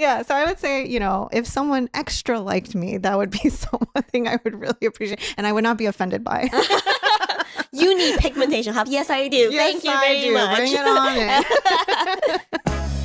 yeah, so I would say, you know, if someone extra liked me, that would be something I would really appreciate and I would not be offended by. you need pigmentation help. Yes, I do. Yes, Thank you I very do. much. Bring it on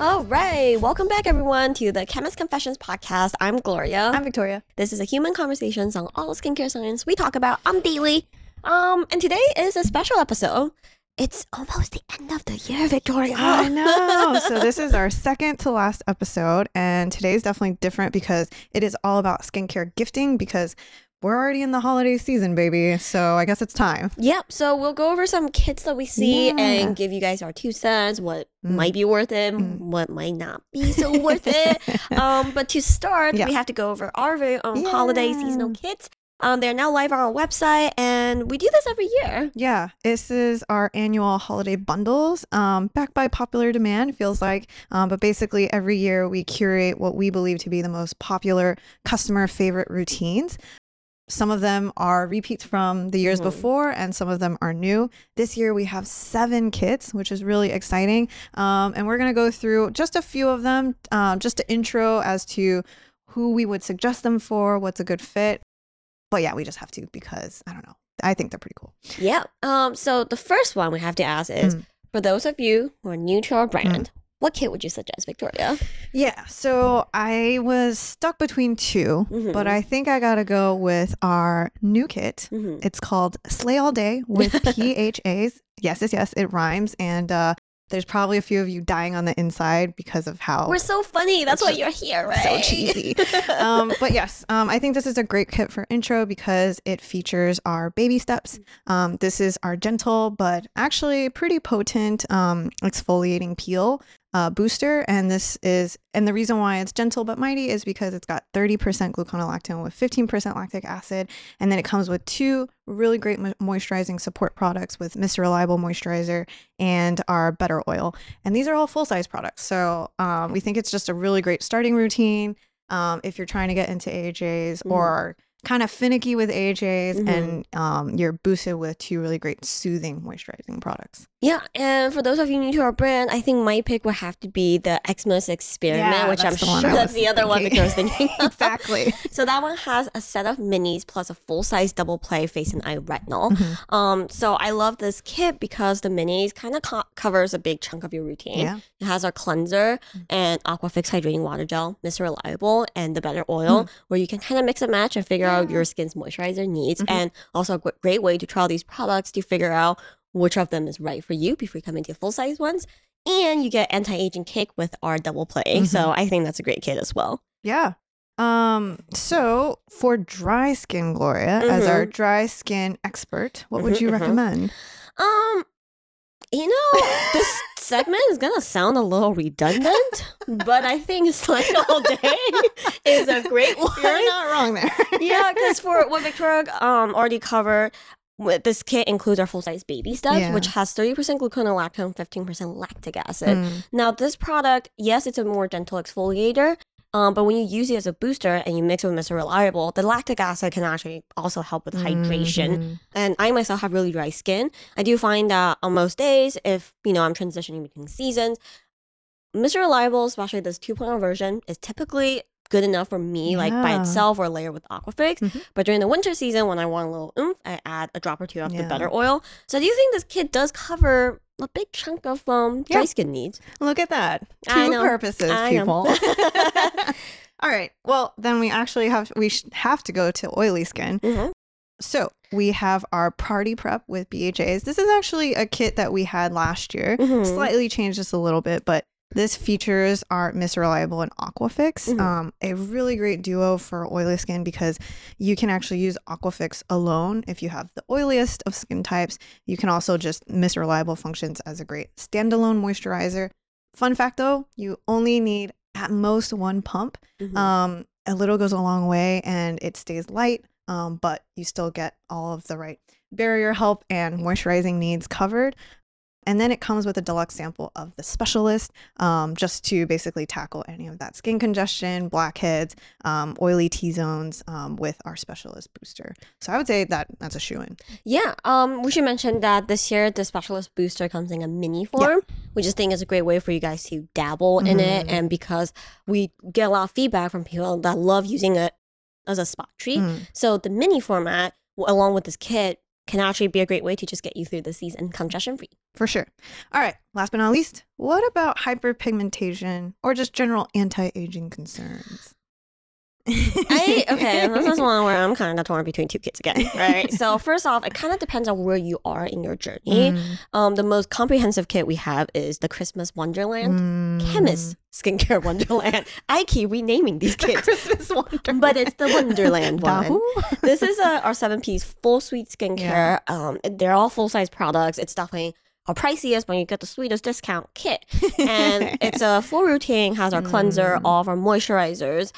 All right, welcome back everyone to the Chemist Confessions podcast. I'm Gloria. I'm Victoria. this is a human conversations on all skincare science we talk about on daily. Um, and today is a special episode. It's almost the end of the year, Victoria. I know. So this is our second to last episode, and today is definitely different because it is all about skincare gifting because we're already in the holiday season, baby. So I guess it's time. Yep. So we'll go over some kits that we see Yeah. and give you guys our two cents. What Mm. might be worth it, Mm. what might not be so worth it. Um, but to start, Yeah. we have to go over our very own holiday seasonal kits. Um, they're now live on our website, and we do this every year. Yeah, this is our annual holiday bundles, um, backed by popular demand, feels like. Um, but basically, every year we curate what we believe to be the most popular customer favorite routines. Some of them are repeats from the years Mhm. before, and some of them are new. This year we have seven kits, which is really exciting. Um, and we're going to go through just a few of them, um, just to intro as to who we would suggest them for, what's a good fit. But yeah, we just have to because I don't know. I think they're pretty cool. Yeah. Um. So the first one we have to ask is Mm. for those of you who are new to our brand, what kit would you suggest, Victoria? Yeah, so I was stuck between 2 Mhm. but I think I gotta go with our new kit. Mhm. It's called Slay All Day with PHAs. Yes, yes, yes, it rhymes. And uh, there's probably a few of you dying on the inside because of how We're so funny. That's why you're here, right? so cheesy. um, but yes, um, I think this is a great kit for intro because it features our baby steps. Um, this is our gentle but actually pretty potent um, exfoliating peel uh, booster, and this is and the reason why it's gentle but mighty is because it's got 30% gluconolactone with 15% lactic acid, and then it comes with two really great mo- moisturizing support products with Mr. Reliable moisturizer and our Better Oil, and these are all full size products. So um, we think it's just a really great starting routine um, if you're trying to get into AHAs Mhm. or kind of finicky with AHAs Mhm. and um, you're boosted with two really great soothing moisturizing products. Yeah, and for those of you new to our brand, I think my pick would have to be the Xmas experiment, Yeah, which I'm sure that's was the other one thinking. Victoria's thinking. of. exactly. So that one has a set of minis plus a full size double play face and eye retinol. Mhm. Um, so I love this kit because the minis kind of co- covers a big chunk of your routine. Yeah. It has our cleanser Mm. and Aquafix hydrating water gel, Mr. Reliable, and the Better Oil, Mm. where you can kind of mix and match and figure out your skin's moisturizer needs. Mhm. And also a great way to try all these products to figure out which of them is right for you before you come into full size ones. And you get anti aging kick with our double play. Mm-hmm. So I think that's a great kit as well. Yeah. Um, so for dry skin, Gloria, as our dry skin expert, what would Mhm, you mhm. recommend? Um, you know, this segment is gonna sound a little redundant, but I think Slay All Day is a great one. You're not wrong there. yeah, because for what Victoria um already covered, this kit includes our full size baby stuff, Yeah. which has 30% gluconolactone, 15% lactic acid. Mm, Now, this product, yes, it's a more gentle exfoliator. Um, but when you use it as a booster and you mix it with Mr. Reliable, the lactic acid can actually also help with hydration. mhm. And I myself have really dry skin. I do find that on most days, if you know I'm transitioning between seasons, Mr. Reliable, especially this 2.0 version, is typically good enough for me, like by itself or layer with Aquafix. Mhm. But during the winter season, when I want a little oomph, I add a drop or two of the Yeah. better oil. So do you think this kit does cover a big chunk of um, dry Yeah. skin needs. Look at that. Two I know. purposes, I people. All right. Well, then we actually have we sh- have to go to oily skin. Mhm. So we have our party prep with BHAs. This is actually a kit that we had last year. Mhm. Slightly changed just a little bit, but this features our Miss Reliable and Aquafix, Mhm. um, a really great duo for oily skin because you can actually use Aquafix alone if you have the oiliest of skin types. You can also just Miss Reliable functions as a great standalone moisturizer. Fun fact though, you only need at most one pump. Mhm. Um, a little goes a long way and it stays light, um, but you still get all of the right barrier help and moisturizing needs covered. And then it comes with a deluxe sample of the specialist, um, just to basically tackle any of that skin congestion, blackheads, um, oily T zones um, with our specialist booster. So I would say that that's a shoe in. Yeah, um, we should mention that this year the specialist booster comes in a mini form, which I think is a great way for you guys to dabble in it. Mhm. And because we get a lot of feedback from people that love using it as a spot treat, Mm. so the mini format, along with this kit, can actually be a great way to just get you through the season congestion free. For sure. All right. Last but not least, what about hyperpigmentation or just general anti aging concerns? I okay, this is one where I'm kind of torn between two kits again, right? so first off, it kind of depends on where you are in your journey. Mm, Um, the most comprehensive kit we have is the Christmas Wonderland mm. Chemist Skincare Wonderland. I keep renaming these The kits, Christmas wonder. but it's the Wonderland one. This is a, our seven piece full suite skincare. Um, they're all full size products. It's definitely our priciest when you get the sweetest discount kit. And it's a full routine, has our cleanser, Mm. all of our moisturizers,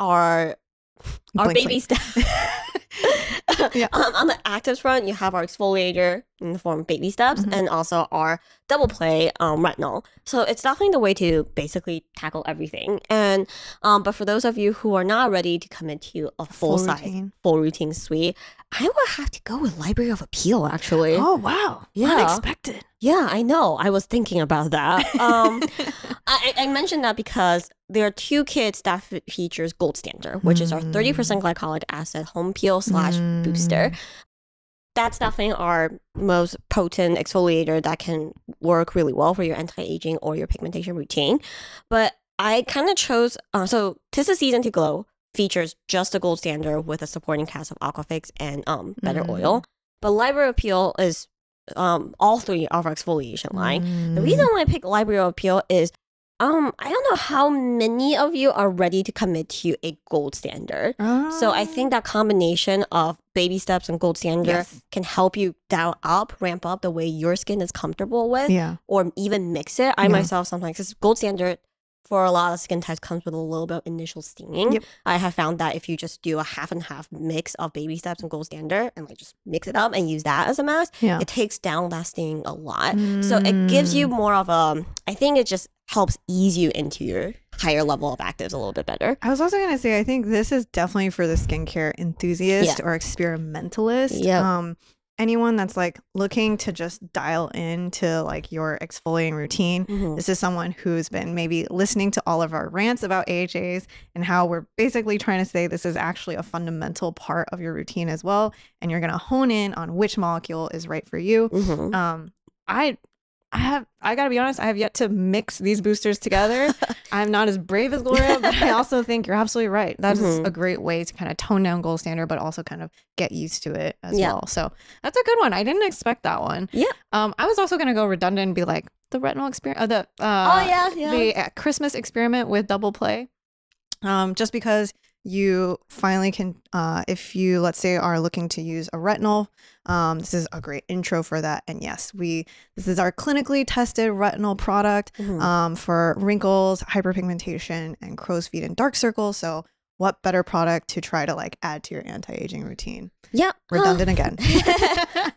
our our Blink, baby blink. steps. Yeah. um, on the actives front, you have our exfoliator in the form of baby steps, Mhm. and also our double play um, retinol. So it's definitely the way to basically tackle everything. And um, but for those of you who are not ready to commit to a full, size routine. full routine suite, I would have to go with Library of Appeal. Actually, Oh wow! Yeah. Unexpected. yeah, I know. I was thinking about that. Um, I, I mentioned that because there are two kits that f- features Gold Standard, which is our 30% glycolic acid home peel slash booster. Mm. That's definitely our most potent exfoliator that can work really well for your anti-aging or your pigmentation routine. But I kind of chose, uh, so Tis the Season to Glow features just the Gold Standard with a supporting cast of Aquafix and um, Better Mm. Oil. But Library of Appeal is um, all three of our exfoliation line. The Mm. reason why I picked Library of Appeal is um I don't know how many of you are ready to commit to a gold standard. So I Ah. think that combination of baby steps and gold standard Yes. can help you dial up, ramp up the way your skin is comfortable with, Yeah. or even mix it. I Yeah. myself sometimes this gold standard for a lot of skin types comes with a little bit of initial stinging. Yep. I have found that if you just do a half and half mix of baby steps and gold standard and like just mix it up and use that as a mask, Yeah. it takes down that sting a lot. So it gives you Mm. more of a, I think it just helps ease you into your higher level of actives a little bit better. I was also gonna say, I think this is definitely for the skincare enthusiast or experimentalist. Yep. Um, anyone that's like looking to just dial into like your exfoliating routine. Mhm. This is someone who's been maybe listening to all of our rants about AHAs and how we're basically trying to say this is actually a fundamental part of your routine as well. And you're gonna hone in on which molecule is right for you. Mhm. Um, I I have I gotta be honest, I have yet to mix these boosters together. I'm not as brave as Gloria, but I also think you're absolutely right. That is Mhm. a great way to kind of tone down gold standard, but also kind of get used to it as Yeah. well. So that's a good one. I didn't expect that one. Yeah. Um, I was also gonna go redundant and be like the retinol experiment, uh, the uh, oh yeah, yeah. the uh, Christmas experiment with double play. Um, just because you finally can, uh, if you let's say are looking to use a retinol, um, this is a great intro for that. And yes, we this is our clinically tested retinol product Mhm. um, for wrinkles, hyperpigmentation, and crow's feet and dark circles. So, what better product to try to like add to your anti-aging routine? yeah. Redundant again.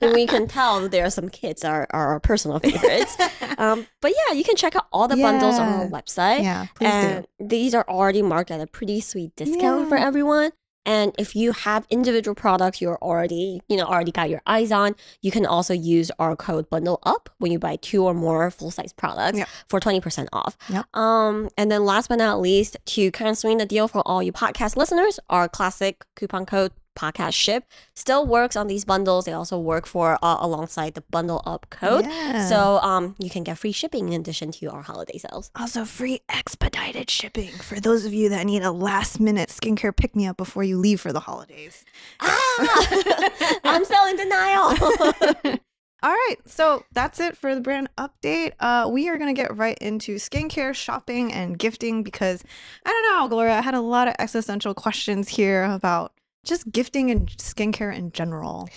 we can tell there are some kits are, are our personal favorites. um, but yeah, you can check out all the bundles on our website. yeah, please and do. these are already marked at a pretty sweet discount for everyone. And if you have individual products you're already, you know, already got your eyes on, you can also use our code bundle up when you buy two or more full size products Yep. for 20% off. Yep. Um, and then last but not least, to kind of swing the deal for all you podcast listeners, our classic coupon code podcast ship still works on these bundles. They also work for uh, alongside the bundle up code. Yeah. So um, you can get free shipping in addition to our holiday sales. Also, free expedited shipping for those of you that need a last minute skincare pick me up before you leave for the holidays. Ah! I'm still in denial. All right, so that's it for the brand update. Uh, we are gonna get right into skincare, shopping, and gifting because I don't know, Gloria. I had a lot of existential questions here about just gifting and skincare in general.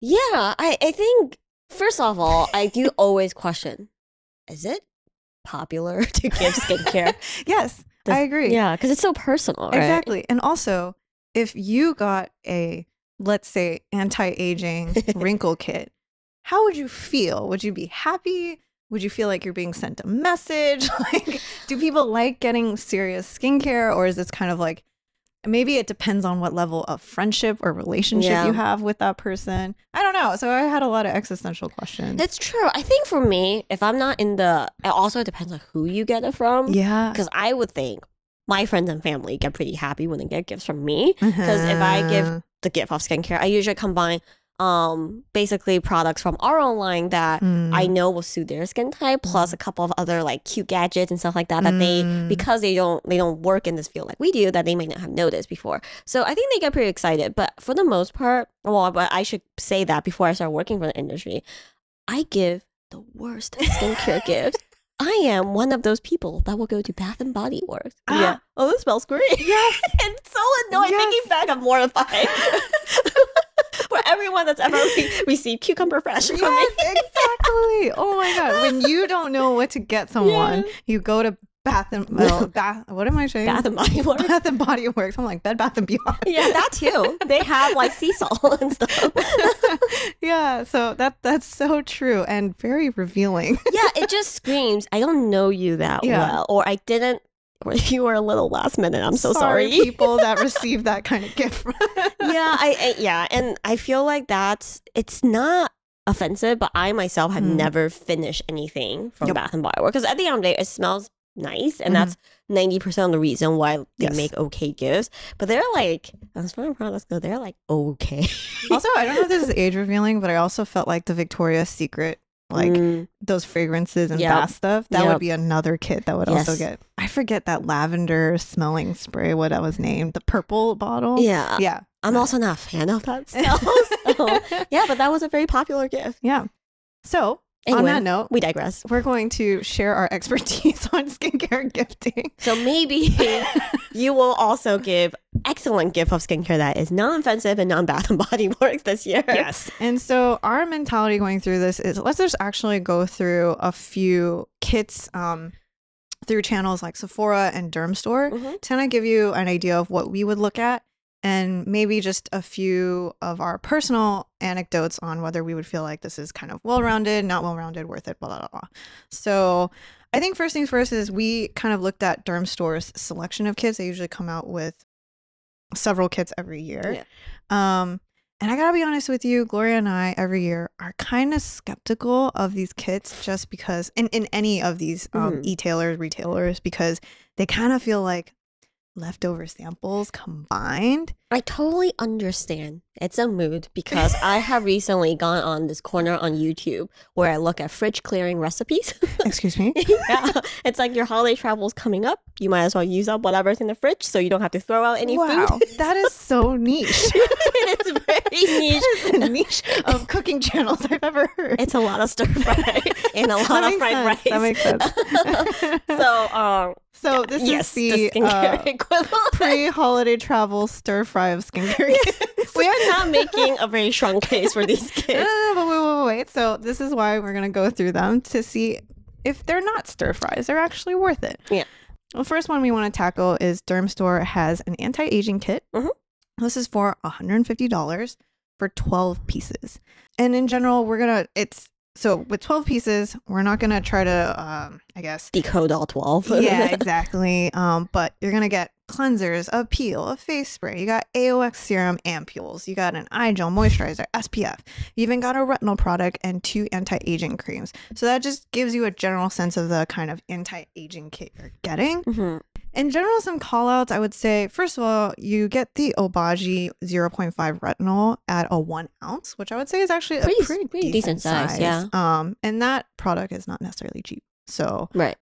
yeah, I, I think, first of all, I do always question is it popular to give skincare? Yes, Does- I agree. Yeah, because it's so personal. right? Exactly. And also, if you got a, let's say, anti aging wrinkle kit, how would you feel? Would you be happy? Would you feel like you're being sent a message? Like, do people like getting serious skincare, or is this kind of like maybe it depends on what level of friendship or relationship Yeah. you have with that person? I don't know. So I had a lot of existential questions. It's true. I think for me, if I'm not in the, it also depends on who you get it from. yeah. Because I would think my friends and family get pretty happy when they get gifts from me. Because if I give Uh-huh. the gift of skincare, I usually combine um basically products from our own line that Mm. I know will suit their skin type, plus a couple of other like cute gadgets and stuff like that that they Mm. because they don't they don't work in this field like we do that they may not have noticed before. So I think they get pretty excited. But for the most part, well, but I should say that before I start working for the industry, I give the worst skincare gifts. I am one of those people that will go to Bath and Body Works. Ah. Oh, this smells great. Yes. it's so annoying. Yes. Thinking back, I'm mortified. For everyone that's ever re- received cucumber fresh from me. Yes, exactly. Oh my god! When you don't know what to get someone, Yes. you go to Bath and well, Bath. What am I saying? Bath and Body Works. Bath and Body Works. I'm like Bed Bath and Beyond. Yeah, that too. They have like sea salt and stuff. yeah. So that that's so true and very revealing. yeah, it just screams, I don't know you that Yeah. well. Or I didn't, or you were a little last minute. I'm so sorry. people that receive that kind of gift. yeah, I, I yeah, and I feel like that's it's not offensive, but I myself have Mm. never finished anything from Yep. Bath and Body Works because at the end of the day, it smells nice, and Mhm. that's ninety percent of the reason why they Yes. make okay gifts. But they're like, as far as products go, they're like okay. also, I don't know if this is age revealing, but I also felt like the Victoria's Secret, like Mm, those fragrances and Yep. bath stuff, that Yep. would be another kit that would also get. I forget that lavender smelling spray. What that was named, the purple bottle. yeah, Yeah. I'm also not a fan of that smell. so, yeah, but that was a very popular gift. yeah. So on that note, we digress. we're going to share our expertise on skincare gifting. So maybe you will also give excellent gift of skincare that is non-offensive and non-Bath and Body Works this year. Yes. And so our mentality going through this is let's just actually go through a few kits um, through channels like Sephora and Dermstore Mhm. to kind of give you an idea of what we would look at and maybe just a few of our personal anecdotes on whether we would feel like this is kind of well rounded, not well rounded, worth it, blah, blah, blah. So I think first things first is we kind of looked at Dermstore's selection of kits. They usually come out with several kits every year. Yeah. Um, and I gotta be honest with you, Gloria and I every year are kind of skeptical of these kits just because, in, in any of these um, Mhm. e-tailers, retailers, because they kind of feel like leftover samples combined. I totally understand. It's a mood because I have recently gone on this corner on YouTube where I look at fridge clearing recipes. Excuse me. yeah, it's like your holiday travel is coming up. You might as well use up whatever's in the fridge so you don't have to throw out any wow, food. that is so niche. it is very niche. That is the niche of cooking channels I've ever heard. It's a lot of stir fry and a lot of fried sense. That makes sense. so, um, so this yes, is the, skincare uh, pre-holiday travel stir fry of skincare kits. we are not making a very strong case for these kids. no, no, but wait, wait, wait. So this is why we're gonna go through them to see if they're not stir fries, they're actually worth it. Yeah. The first one we want to tackle is Dermstore has an anti-aging kit. Mhm. This is for $150 for 12 pieces. And in general, we're gonna it's so with 12 pieces, we're not gonna try to um I guess Decode all 12. yeah, exactly. Um, but you're gonna get cleansers, a peel, a face spray. You got AOX serum ampules. You got an eye gel moisturizer, SPF. You even got a retinol product and two anti-aging creams. So that just gives you a general sense of the kind of anti-aging kit you're getting. Mhm. In general, some callouts, I would say, first of all, you get the Obagi 0.5 retinol at a one ounce, which I would say is actually a Pretty- pretty, pretty decent decent, size, yeah. Um, and that product is not necessarily cheap. So Right.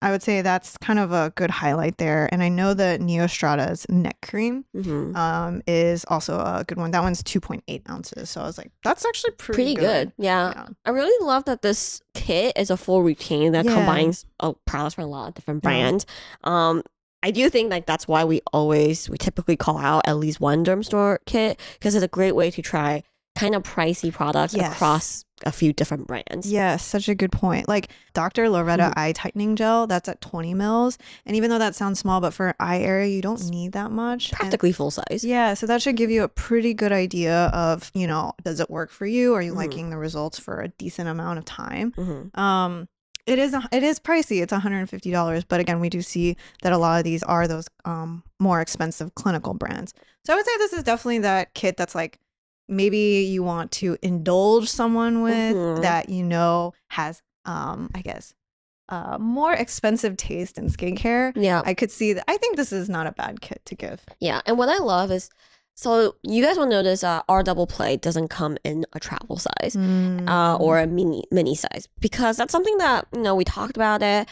I would say that's kind of a good highlight there. And I know that Neostrata's neck cream hmm um, is also a good one. That one's 2.8 ounces. So I was like, that's actually pretty, Pretty good. Yeah. Yeah. I really love that this kit is a full routine that Yeah. combines uh, products from a lot of different brands. Um, I do think like that's why we always we typically call out at least one Dermstore kit because it's a great way to try kind of pricey products Yes. across a few different brands. Yes, such a good point. Like Dr. Loretta Mhm. eye tightening gel, that's at 20 mils. And even though that sounds small, but for eye area, you don't need that much. And- Practically full size. yeah, so that should give you a pretty good idea of, you know, does it work for you? Are you Mhm. liking the results for a decent amount of time? hmm Um, it is it is pricey. It's $150, but again, we do see that a lot of these are those um more expensive clinical brands. So I would say this is definitely that kit that's like maybe you want to indulge someone with Mhm. that you know has um I guess uh more expensive taste in skincare. Yeah. I could see that. I think this is not a bad kit to give. Yeah, and what I love is, so you guys will notice uh, our double play doesn't come in a travel size uh, Mm. or a mini mini size because that's something that you know we talked about it.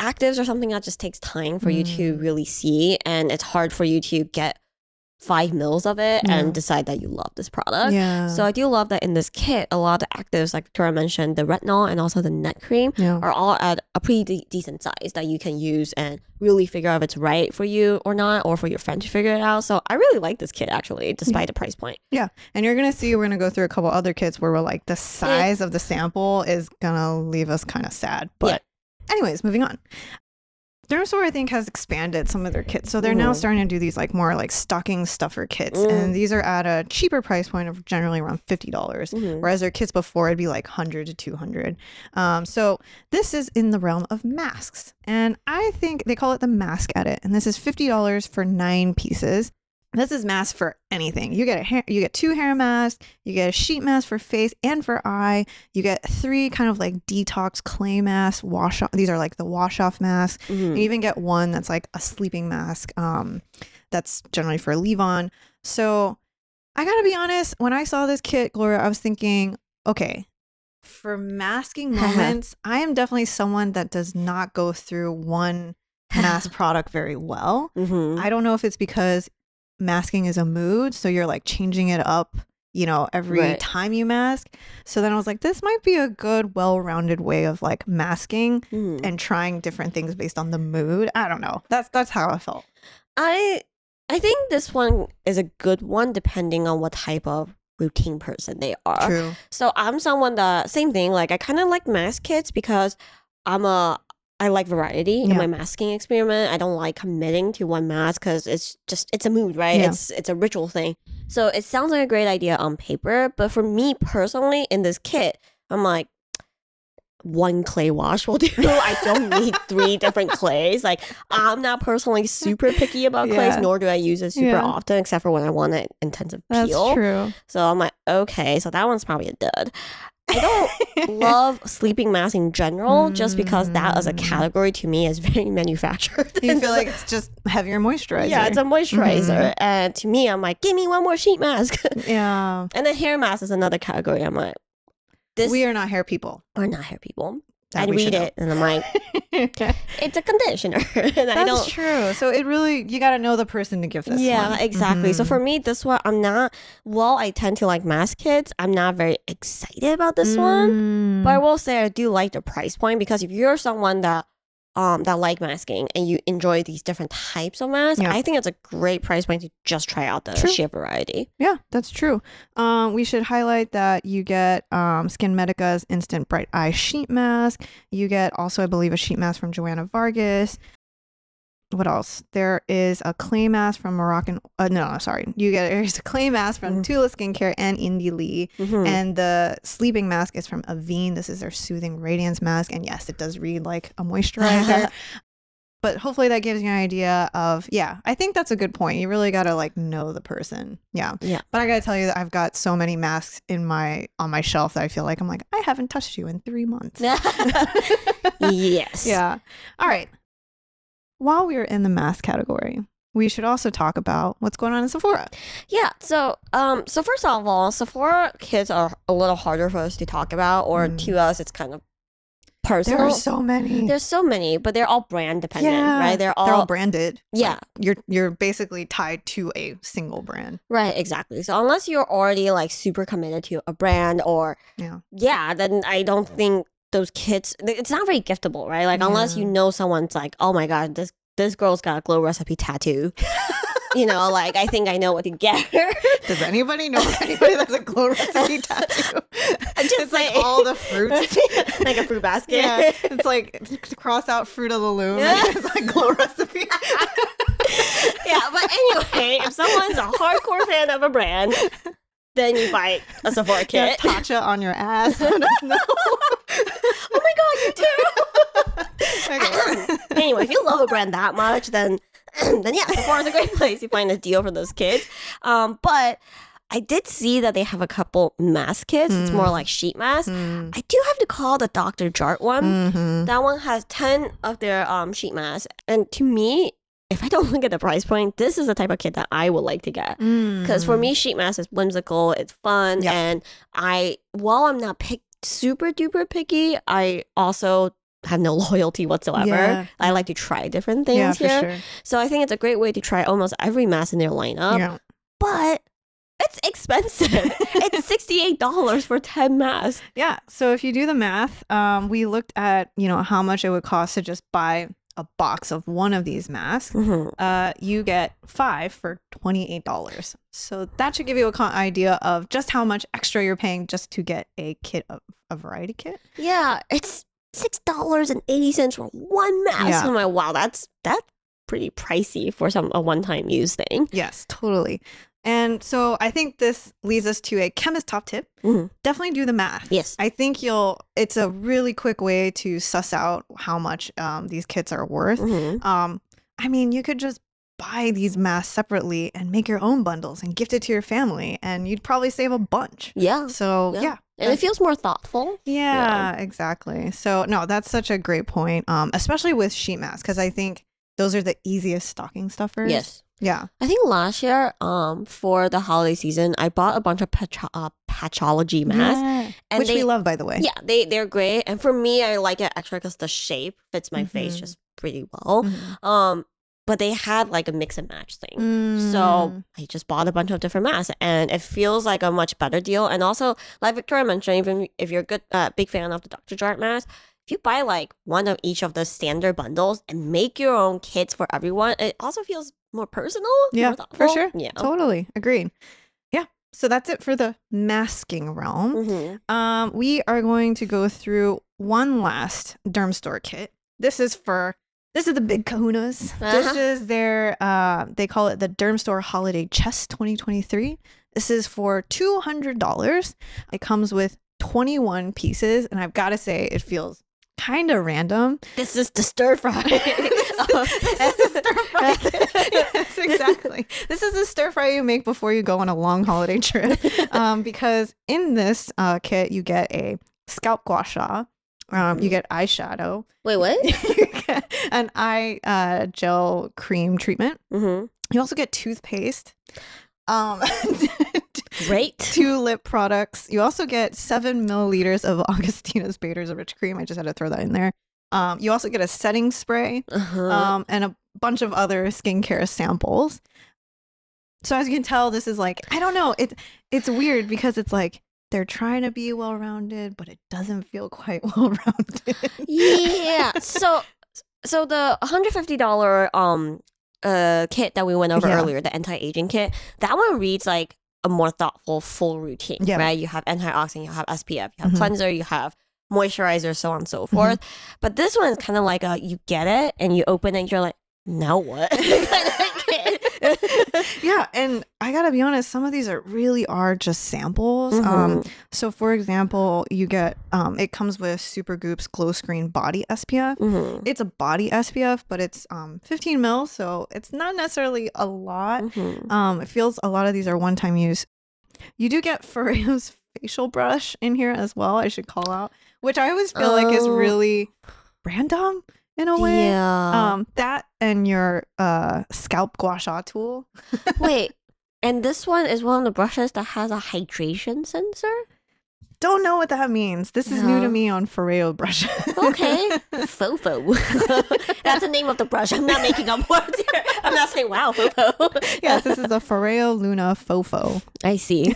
Actives are something that just takes time for you to Mm. really see, and it's hard for you to get five mils of it Yeah. and decide that you love this product. yeah. So I do love that in this kit, a lot of the actives, like Victoria mentioned, the retinol and also the neck cream, yeah. are all at a pretty de- decent size that you can use and really figure out if it's right for you or not, or for your friend to figure it out. So I really like this kit actually, despite the price point. Yeah. And you're gonna see we're gonna go through a couple other kits where we're like the size of the sample is gonna leave us kind of sad. But anyways, moving on. Dermstore, I think, has expanded some of their kits. So they're now Mhm. starting to do these like more like stocking stuffer kits. Mm. And these are at a cheaper price point of generally around fifty dollars. Mhm. Whereas their kits before it'd be like hundred to two hundred. Um, so this is in the realm of masks. And I think they call it the mask edit. And this is fifty dollars for nine pieces. This is mask for anything. You get a hair, you get two hair masks, you get a sheet mask for face and for eye. You get three kind of like detox clay masks, wash off. These are like the wash off masks. Mhm. You even get one that's like a sleeping mask. Um, that's generally for leave on. So I gotta be honest, when I saw this kit, Gloria, I was thinking, okay, for masking moments, I am definitely someone that does not go through one mask product very well. Mhm. I don't know if it's because masking is a mood, so you're like changing it up, you know, every Right. time you mask. So then I was like, this might be a good, well-rounded way of like masking Mhm. and trying different things based on the mood. I don't know. That's that's how I felt. I I think this one is a good one depending on what type of routine person they are. True. So I'm someone that same thing. Like I kind of like mask kits because I'm a I like variety in my masking experiment. I don't like committing to one mask because it's just it's a mood, right? Yeah. It's it's a ritual thing. So it sounds like a great idea on paper, but for me personally, in this kit, I'm like. One clay wash will do. I don't need three different clays. Like I'm not personally super picky about clays, Yeah. nor do I use it super Yeah. often, except for when I want an intensive peel. That's true. So I'm like, okay, so that one's probably a dud. I don't love sleeping masks in general, just because that as a Mm. category to me is very manufactured. You feel like it's just heavier moisturizer. yeah, it's a moisturizer, Mhm. and to me, I'm like, give me one more sheet mask. yeah. and then hair mask is another category. I'm like, this we are not hair people. we're not hair people. I we read should know. it and I'm like, it's a conditioner, and I That's don't. true. So it really you got to know the person to give this. yeah, one. exactly. So Mhm. for me, this one, I'm not. Well, I tend to like mask kits. I'm not very excited about this one. Mm. But I will say I do like the price point because if you're someone that um that like masking and you enjoy these different types of masks, Yeah. I think it's a great price point to just try out the True. sheer variety. Yeah, that's true. Um, we should highlight that you get um, SkinMedica's Instant Bright Eye Sheet Mask. You get also, I believe, a sheet mask from Joanna Vargas. What else? There is a clay mask from Moroccan. Uh, no, no, sorry. You get there's a clay mask from Mhm. Tula Skincare and Indie Lee. Mhm. And the sleeping mask is from Avene. This is their soothing radiance mask. And yes, it does read like a moisturizer. but hopefully that gives you an idea of yeah i think that's a good point you really gotta like know the person yeah Yeah. but i gotta tell you that i've got so many masks in my on my shelf that i feel like i'm like i haven't touched you in three months yes. yeah all right while we are in the mask category we should also talk about what's going on in sephora Yeah. So, um, so first of all, Sephora kids are a little harder for us to talk about, or Mm. to us, it's kind of personal. there are so many There's so many, but they're all brand dependent, yeah right? They're all, they're all branded yeah, Like, you're you're basically tied to a single brand right, exactly. So unless you're already like super committed to a brand, or yeah yeah, then I don't think those kids. It's not very giftable, right? Like unless you know someone's like, oh my god, this this girl's got a glow recipe tattoo. you know, like I think I know what to get her. Does anybody know anybody that's a glow recipe tattoo? just it's like all the fruits. like a fruit basket. Yeah, it's like cross out fruit of the loom. Yeah. It's like glow recipe. yeah, but anyway, if someone's a hardcore fan of a brand, then you buy a Sephora Yeah, kit. Tatcha on your ass. Let us know. oh my god, you too! Okay. anyway, if you love a brand that much, then then yeah, Sephora is a great place. You find a deal for those kids. Um, but I did see that they have a couple mask kits. It's more Mm. like sheet masks. Mm. I do have to call the Dr. Jart one. Mhm. That one has 10 of their um, sheet masks. And to me, if I don't look at the price point, this is the type of kit that I would like to get. Because for Mm. me, sheet mask is whimsical, it's fun, Yeah. and I, while I'm not pick, super duper picky, I also have no loyalty whatsoever. Yeah. I like to try different yeah, things for here. sure. So I think it's a great way to try almost every mask in their lineup. yeah. But it's expensive. it's $68 for 10 masks. Yeah. So if you do the math, um, we looked at you know how much it would cost to just buy a box of one of these masks. Mhm. Uh, you get five for twenty eight dollars. So that should give you a con- idea of just how much extra you're paying just to get a kit of a variety kit. Yeah, it's $6.80 for one mask. Yeah. I'm like, wow, that's that's pretty pricey for some a one-time use thing. Yes, totally. And so I think this leads us to a chemist top tip. Mhm. Definitely do the math. Yes. I think you'll. It's a really quick way to suss out how much um, these kits are worth. Mhm. Um, I mean, you could just buy these masks separately and make your own bundles and gift it to your family, and you'd probably save a bunch. Yeah. So Yeah. yeah, And it feels more thoughtful. yeah, exactly. So no, that's such a great point. Um, especially with sheet masks because I think those are the easiest stocking stuffers. Yes. Yeah. I think last year, um, for the holiday season, I bought a bunch of patch- uh, patchology masks. Yeah. And Which they, we love, by the way. Yeah, they they're great, and for me, I like it extra because the shape fits my face Mhm. just pretty well. Mhm. Um, but they had like a mix and match thing. Mm. So I just bought a bunch of different masks, and it feels like a much better deal. And also, like Victoria mentioned, even if you're a good, uh, big fan of the Dr. Jart mask, if you buy like one of each of the standard bundles and make your own kits for everyone, it also feels more personal. Yeah, more for sure. Yeah. Totally agreed. Yeah. So that's it for the masking realm. Mhm. Um, we are going to go through one last Dermstore kit. This is for this is the big kahunas. This Uh-huh. is their uh they call it the Dermstore Holiday Chest 2023. This is for two hundred dollars. It comes with 21 pieces, and I've got to say it feels kind of random. This is the stir fry. This is stir fry. yes, exactly. This is a stir fry you make before you go on a long holiday trip. Um, because in this uh, kit, you get a scalp gua sha, um, you get eyeshadow, Wait, what? you get an eye uh, gel cream treatment. hmm You also get toothpaste. Um, Great. two lip products. You also get seven milliliters of Augustinus Bader's Rich Cream. I just had to throw that in there. Um, you also get a setting spray Uh-huh. um, and a bunch of other skincare samples. So as you can tell, this is like I don't know. It it's weird because it's like they're trying to be well rounded, but it doesn't feel quite well rounded. yeah. So, so the $150 um uh kit that we went over Yeah. earlier, the anti-aging kit, that one reads like a more thoughtful full routine, Yeah. right? You have antioxidant, you have SPF, you have Mhm. cleanser, you have moisturizer, so on and so forth. But this one is kind of like a you get it and you open it, and you're like, now what? yeah, and I gotta be honest, some of these are really are just samples. Um, Mhm. so for example, you get um, it comes with Supergoop's Glow Screen Body SPF. Mhm. It's a body SPF, but it's um 15 mil, so it's not necessarily a lot. Mhm. Um, it feels a lot of these are one time use. You do get Foreo's facial brush in here as well. I should call out, which I always feel like is Oh. really random in a way. Yeah. Um, that and your uh scalp gua sha tool. Wait, and this one is one of the brushes that has a hydration sensor. Don't know what that means. This is new to me on Foreo brushes. Okay, fofo. That's the name of the brush. I'm not making up words here. I'm not saying wow, fofo. yes, this is the Foreo Luna Fofo. I see.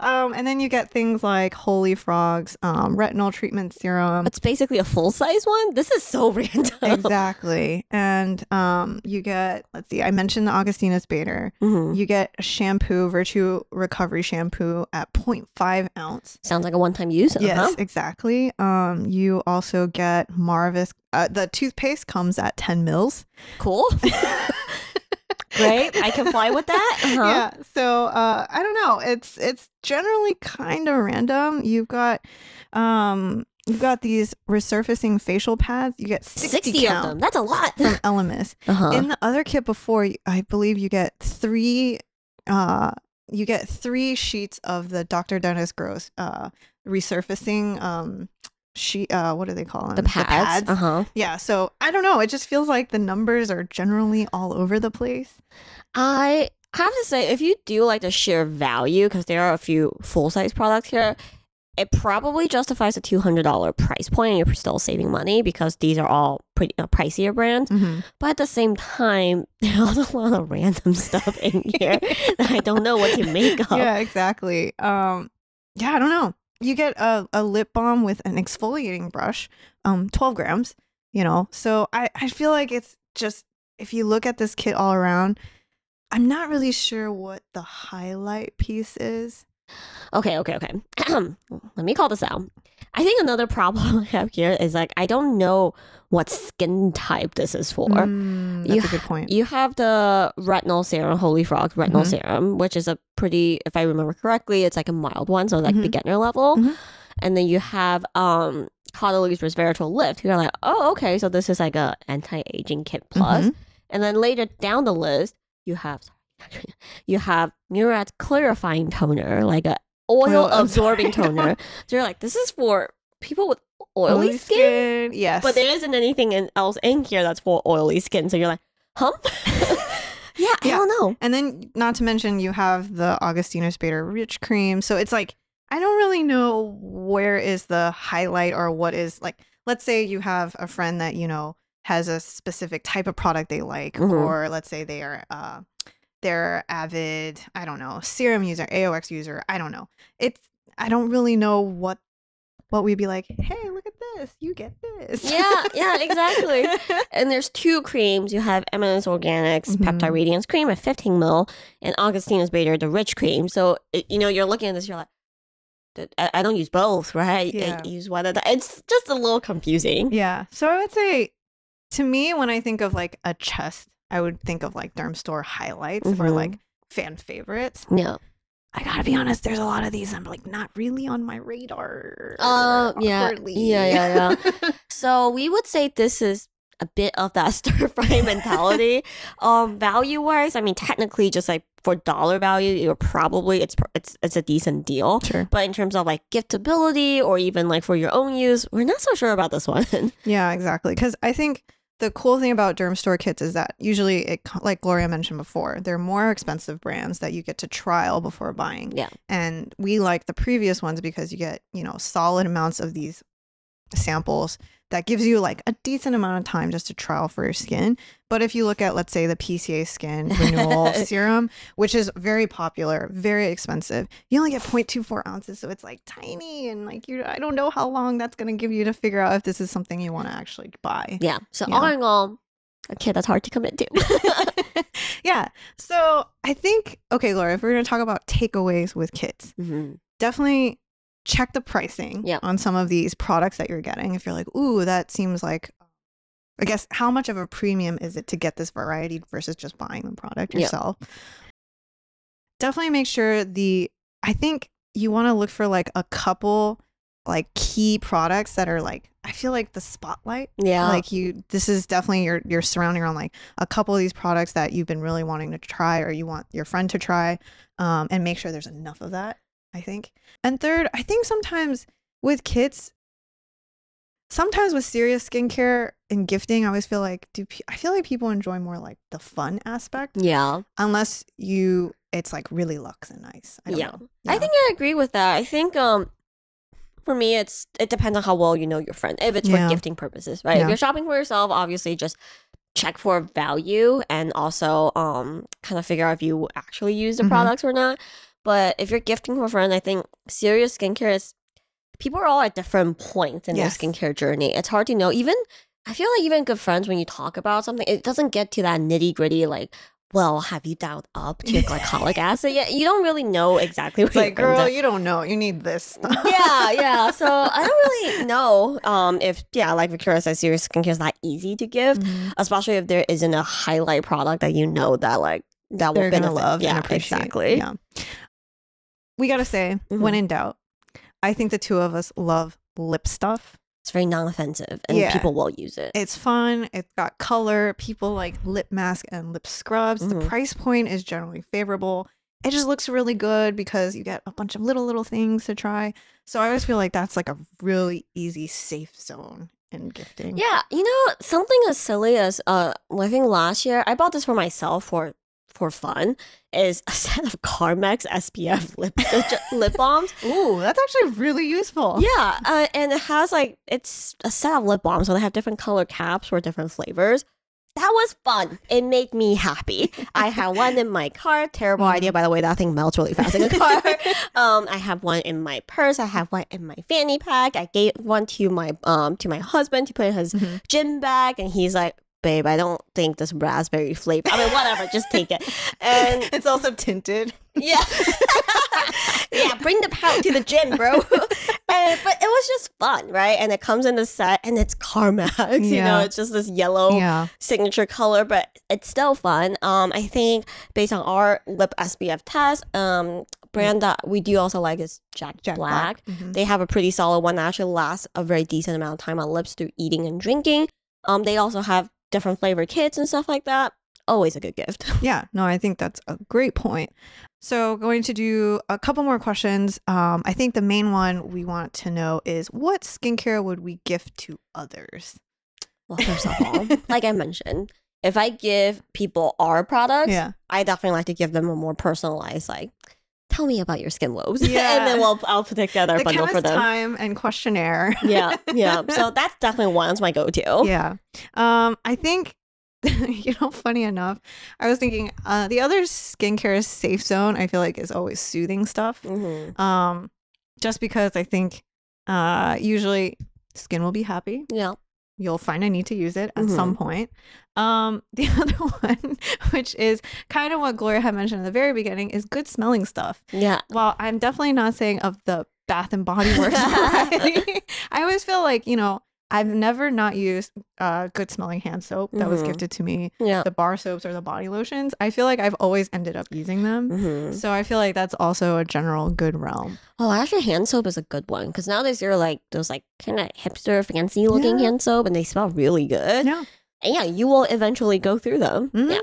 um, and then you get things like Holifrog's, um, retinol treatment serum. It's basically a full size one. This is so random. exactly. And um, you get, let's see, I mentioned the Augustinus Bader. Mhm. You get a shampoo, Virtue Recovery Shampoo at 0.5 ounce. Sounds like a one time use. Yes, uh-huh. exactly. Um, you also get Marvis. Uh, the toothpaste comes at 10 mils. Cool. Great. I can fly with that. Uh-huh. Yeah. So uh, I don't know. It's it's generally kind of random. You've got um you've got these resurfacing facial pads. You get 60, 60 of them. That's a lot. from Elemis. Uh-huh. In the other kit before, I believe you get three uh you get three sheets of the Dr. Dennis Gross uh resurfacing um sheet uh what do they call them? the pads. Uh-huh. Yeah, so I don't know. It just feels like the numbers are generally all over the place. I have to say, if you do like the sheer value, because there are a few full size products here, it probably justifies a two hundred dollar price point, and you're still saving money because these are all pretty uh, pricier brands. Mm-hmm. But at the same time, there's a lot of random stuff in here that I don't know what to make of. Yeah, exactly. Um, yeah, I don't know. You get a, a lip balm with an exfoliating brush, um, 12 grams, you know. So I, I feel like it's just, if you look at this kit all around, I'm not really sure what the highlight piece is. Okay, okay, okay. Let me call this out. I think another problem I have here is like I don't know what skin type this is for. Mm, that's you a good point. You have the retinol serum, Holifrog retinol Mhm. serum, which is a pretty, if I remember correctly, it's like a mild one, so like Mhm. beginner level. Mhm. And then you have um Caudalie resveratrol lift. You're like, oh, okay, so this is like a anti-aging kit plus. Mhm. And then later down the list, you have you have Murad clarifying toner, like a oil Oil absorbing toner. so you're like, this is for people with oily, skin, Yes. but there isn't anything in, else in here that's for oily skin. So you're like, huh? yeah, I Yeah. don't know. And then, not to mention, you have the Augustinus Bader Rich Cream. So it's like, I don't really know where is the highlight or what is like, let's say you have a friend that, you know, has a specific type of product they like, Mhm. or let's say they are, uh, they're avid, I don't know, serum user, AOX user. I don't know. It's, I don't really know what, what we'd be like, hey, look at this. You get this. Yeah, yeah, exactly. And there's two creams. You have Eminence Organics Mhm. Peptide Radiance Cream at 15 mil, and Augustinus Bader the Rich Cream. So you know, you're looking at this, you're like, I, I don't use both, right? Yeah. I use one of the. It's just a little confusing. Yeah. So I would say to me, when I think of like a chest, I would think of like Dermstore highlights or Mhm. like fan favorites. Yeah. I gotta be honest, there's a lot of these I'm like not really on my radar. Uh, yeah. Yeah, yeah, yeah. So we would say this is a bit of that stir fry mentality. um, value wise, I mean, technically, just like for dollar value, you're probably it's it's it's a decent deal. Sure. But in terms of like giftability or even like for your own use, we're not so sure about this one. Yeah, exactly. Because I think the cool thing about Dermstore kits is that usually it, like Gloria mentioned before, they're more expensive brands that you get to trial before buying. Yeah. And we like the previous ones because you get, you know, solid amounts of these samples that gives you like a decent amount of time just to trial for your skin. But if you look at, let's say, the PCA Skin Renewal Serum, which is very popular, very expensive, you only get 0.24 ounces. So it's like tiny and like you, I don't know how long that's going to give you to figure out if this is something you want to actually buy. yeah. So all in all, a kid that's hard to commit to. yeah. So I think, okay, Gloria, if we're going to talk about takeaways with kits, Mhm. definitely check the pricing Yeah. on some of these products that you're getting. If you're like, ooh, that seems like, I guess, how much of a premium is it to get this variety versus just buying the product yourself? Definitely make sure the, I think you want to look for like a couple like key products that are like, I feel like the spotlight Yeah. like you this is definitely your your surrounding around like a couple of these products that you've been really wanting to try or you want your friend to try um and make sure there's enough of that i think and third i think sometimes with kits sometimes with serious skincare and gifting i always feel like do pe- i feel like people enjoy more like the fun aspect yeah. unless you it's like really luxe and nice I don't Yeah. know. I think I agree with that. I think um for me it's it depends on how well you know your friend. If it's Yeah. for gifting purposes, right? Yeah. If you're shopping for yourself, obviously just check for value and also um kind of figure out if you actually use the Mhm. products or not. But if you're gifting for a friend, I think serious skincare is people are all at different points in Yes. their skincare journey. It's hard to know. Even I feel like even good friends when you talk about something, it doesn't get to that nitty gritty like. Well, have you dialed up to your glycolic acid yet? You don't really know exactly what It's like, girl, are- you don't know. You need this. yeah, yeah. So I don't really know um, if, yeah, like Victoria said, serious skincare is not easy to give, Mhm. especially if there isn't a highlight product that you know that like that will They're gonna benefit. love yeah, appreciate. exactly. Yeah. We gotta say, when Mhm. in doubt, I think the two of us love lip stuff. It's very non-offensive, and Yeah. people will use it. It's fun. It's got color. People like lip mask and lip scrubs. Mhm. The price point is generally favorable. It just looks really good because you get a bunch of little little things to try. So I always feel like that's like a really easy safe zone in gifting. Yeah, you know something as silly as uh, I think last year I bought this for myself for for fun is a set of Carmex SPF lip lip balms. Ooh, that's actually really useful. Yeah, uh, and it has like it's a set of lip balms, so they have different color caps for different flavors. That was fun. It made me happy. I had one in my car. Terrible idea, by the way. That thing melts really fast in a car. um, I have one in my purse. I have one in my fanny pack. I gave one to my um to my husband to put in his Mhm. gym bag, and he's like, "Babe, I don't think this raspberry flavor. I mean, whatever, just take it." And it's also tinted. yeah. yeah, bring the pout to the gym, bro. and, but it was just fun, right? And it comes in the set and it's Carmex, you know, it's just this yellow Yeah. signature color, but it's still fun. Um, I think based on our lip SPF test, um, brand that we do also like is Jack, Jack Black. Mhm. They have a pretty solid one that actually lasts a very decent amount of time on lips through eating and drinking. Um, they also have different flavor kits and stuff like that. Always a good gift. Yeah, no, I think that's a great point. So, going to do a couple more questions. Um, I think the main one we want to know is what skincare would we gift to others? Well, first of all, like I mentioned, if I give people our products, Yeah, I definitely like to give them a more personalized, like, tell me about your skin lobes. Yeah. and then we'll I'll put together a the bundle for them. time and questionnaire. Yeah, yeah. So that's definitely one. That's my go-to. yeah. Um, I think you know, funny enough, I was thinking uh, the other skincare safe zone. I feel like is always soothing stuff. hmm Um, just because I think uh usually skin will be happy. Yeah. you'll find a need to use it at some point. Um, the other one, which is kind of what Gloria had mentioned in the very beginning, is good smelling stuff. Yeah. While I'm definitely not saying of the Bath and Body Works variety, I always feel like you know I've never not used uh, good smelling hand soap that was Mhm. gifted to me. Yeah. The bar soaps or the body lotions. I feel like I've always ended up using them. hmm So I feel like that's also a general good realm. Oh, actually, hand soap is a good one because nowadays are like those like kind of hipster, fancy looking Yeah. hand soap, and they smell really good. Yeah. And yeah, you will eventually go through them. Mhm. Yeah.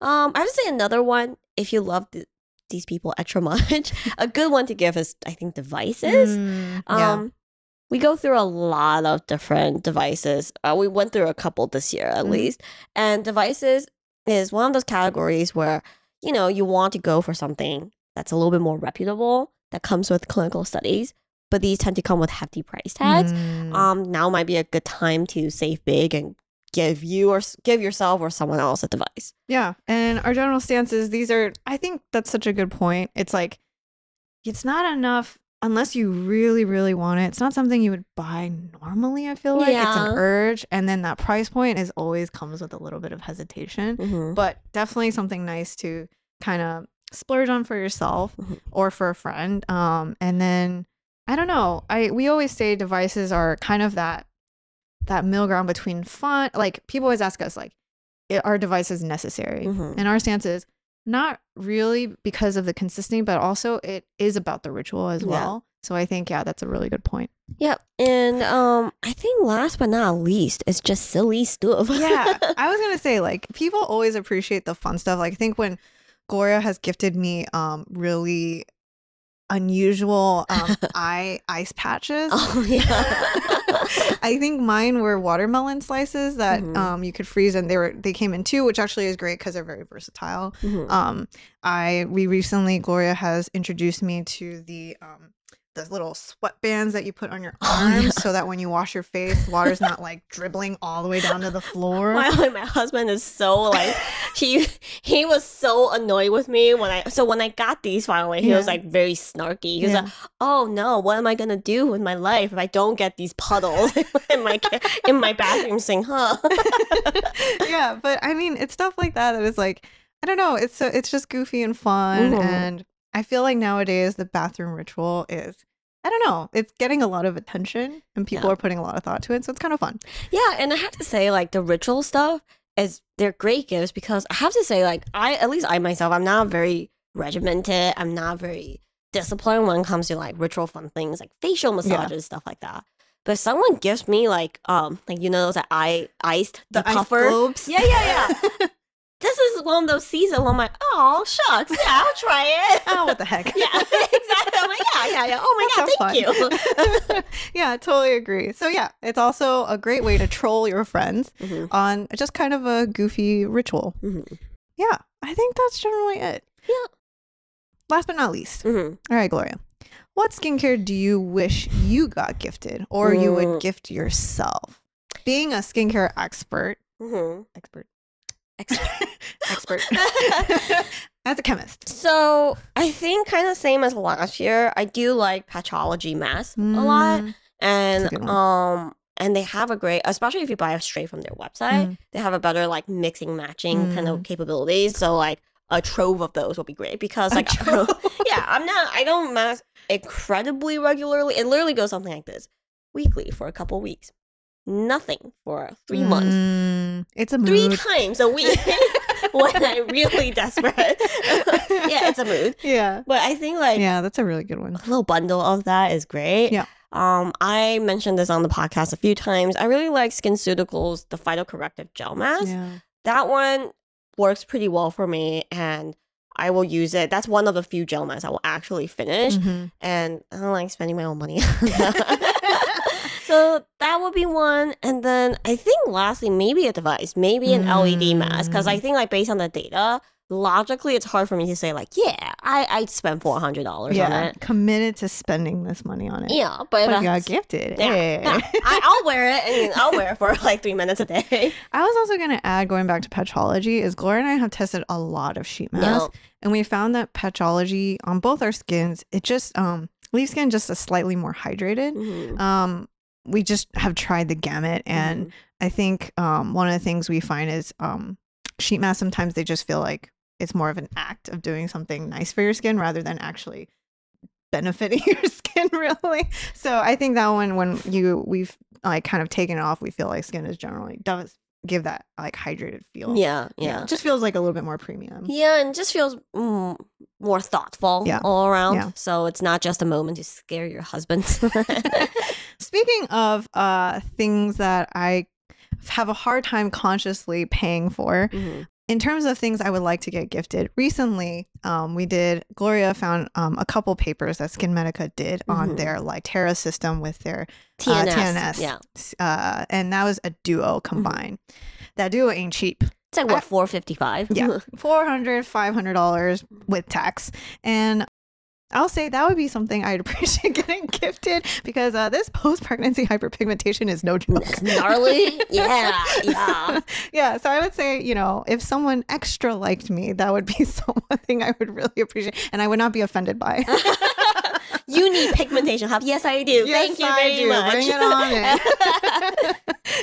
Um, I would say another one if you love th- these people extra much, a good one to give is I think devices. Mm, Um, we go through a lot of different devices. Uh, we went through a couple this year at Mhm. least, and devices is one of those categories where you know you want to go for something that's a little bit more reputable that comes with clinical studies, but these tend to come with hefty price tags Mm. um now might be a good time to save big and give you or give yourself or someone else a device Yeah. And our general stance is these are, I think that's such a good point. It's like, it's not enough unless you really, really want it. It's not something you would buy normally, I feel like. It's an urge. And then that price point is always comes with a little bit of hesitation, mm-hmm. but definitely something nice to kind of splurge on for yourself Mhm. or for a friend. Um, and then I don't know. I we always say devices are kind of that that middle ground between fun. Like people always ask us, like, "I- are devices necessary? Mhm. And our stance is not really because of the consistency, but also it is about the ritual as Yeah. well. So I think yeah, that's a really good point. yep and um i think last but not least it's just silly stuff Yeah, I was gonna say like people always appreciate the fun stuff. Like I think when Gloria has gifted me um really unusual um eye ice patches. oh yeah I think mine were watermelon slices that Mhm. um you could freeze and they were they came in two, which actually is great because they're very versatile. Mhm. Um I we recently Gloria has introduced me to the um those little sweatbands that you put on your Oh, arms yeah. so that when you wash your face, water's not like dribbling all the way down to the floor. my, my husband is so like he he was so annoyed with me when I so when I got these finally he was like very snarky. He was Yeah. like, "Oh no, what am I gonna do with my life if I don't get these puddles in my in my bathroom sink?" Huh? yeah, but I mean, it's stuff like that that is like, I don't know, it's so it's just goofy and fun, Mhm. and I feel like nowadays the bathroom ritual is, I don't know, it's getting a lot of attention, and people Yeah. are putting a lot of thought to it, so it's kind of fun. Yeah, and I have to say, like the ritual stuff is they're great gifts because I have to say, like I at least I myself, I'm not very regimented. I'm not very disciplined when it comes to like ritual fun things like facial massages, stuff like that. But if someone gives me like um like you know those that I iced the, ice puffer. globes. Yeah, yeah, yeah. this is one of those seasons where I'm like, oh shucks, yeah, I'll try it. oh, what the heck? yeah, exactly. I'm like, yeah, yeah, yeah. Oh my god, thank you. yeah, totally agree. So yeah, it's also a great way to troll your friends Mhm, on just kind of a goofy ritual. mhm, Yeah, I think that's generally it. Yeah. Last but not least, mhm. all right, Gloria. What skincare do you wish you got gifted or you Mm. would gift yourself? Being a skincare expert, Mhm. expert, Expert. expert, as a chemist. So I think kind of same as last year. I do like Patchology masks a lot, Mm, and um, and they have a great, especially if you buy it straight from their website, Mm. they have a better like mixing matching kind of Mm. capabilities. So like a trove of those will be great because like trove. yeah, I'm not, I don't mask incredibly regularly. It literally goes something like this: weekly for a couple weeks, nothing for three months, Mm, it's a three mood. times a week when I'm really desperate. yeah, it's a mood. yeah. But I think like Yeah, that's a really good one. a little bundle of that is great. Yeah. Um, I mentioned this on the podcast a few times. I really like SkinCeuticals, the phytocorrective gel mask. Yeah. That one works pretty well for me, and I will use it. That's one of the few gel masks I will actually finish, Mhm. and I don't like spending my own money. On so that would be one, and then I think lastly maybe a device, maybe an LED mask, because I Mm. think like based on the data. Logically, it's hard for me to say like, yeah, I I'd spend four hundred dollars on yeah, it. committed to spending this money on it. Yeah, but, but you got gifted. yeah, Hey. yeah. I, I'll wear it. and I'll wear it for like three minutes a day. I was also going to add, going back to Patchology is Gloria and I have tested a lot of sheet masks, No. and we found that Patchology on both our skins, it just um leaves skin just a slightly more hydrated. Mhm. Um, we just have tried the gamut, and Mhm. I think um one of the things we find is um sheet masks sometimes they just feel like it's more of an act of doing something nice for your skin rather than actually benefiting your skin really so i think that one when you we've like kind of taken it off we feel like skin is generally does give that like hydrated feel yeah, yeah, it just feels like a little bit more premium yeah, and just feels mm, more thoughtful Yeah. all around. Yeah. So it's not just a moment to scare your husband. speaking of uh things that i have a hard time consciously paying for Mhm. In terms of things I would like to get gifted, recently um, we did, Gloria found um, a couple papers that SkinMedica did on Mhm. their Lytera system with their TNS, TNS. yeah, uh, and that was a duo combined. That duo ain't cheap. it's like what four fifty five. Yeah. $400, $500 with tax. And I'll say that would be something I'd appreciate getting gifted because uh, this post pregnancy hyperpigmentation is no joke. It's gnarly. Yeah, yeah. yeah. So I would say, you know, if someone extra liked me, that would be something I would really appreciate and I would not be offended by. you need pigmentation help. Yes, I do. Thank you I very do. much. Bring it on in.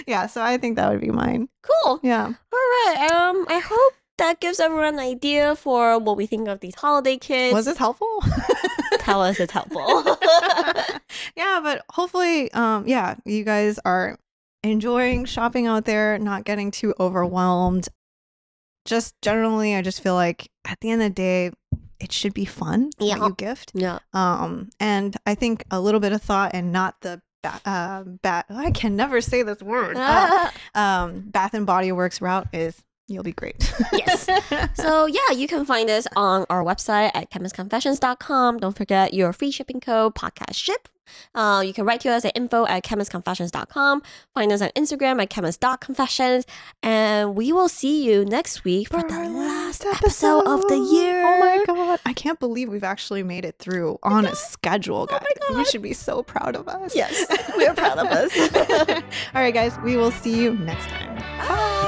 yeah. So I think that would be mine. cool. Yeah. All right. Um, I hope that gives everyone an idea for what we think of these holiday kits. Was this helpful? Tell us it's helpful. yeah, but hopefully, um, yeah, you guys are enjoying shopping out there, not getting too overwhelmed. Just generally, I just feel like at the end of the day, it should be fun Yeah. what you gift. yeah. Um, and I think a little bit of thought and not the ba- uh, bat. I can never say this word. Uh, Ah. um, Bath and Body Works route is You'll be great. Yes. So yeah, you can find us on our website at chemistconfessions.com. Don't forget your free shipping code podcast ship. Uh, you can write to us at info at chemistconfessions.com. Find us on Instagram at chemist.confessions. And we will see you next week for, For the last episode of the year. Oh my god. I can't believe we've actually made it through on a schedule, guys. you should be so proud of us. Yes, we're proud of us. All right, guys, we will see you next time.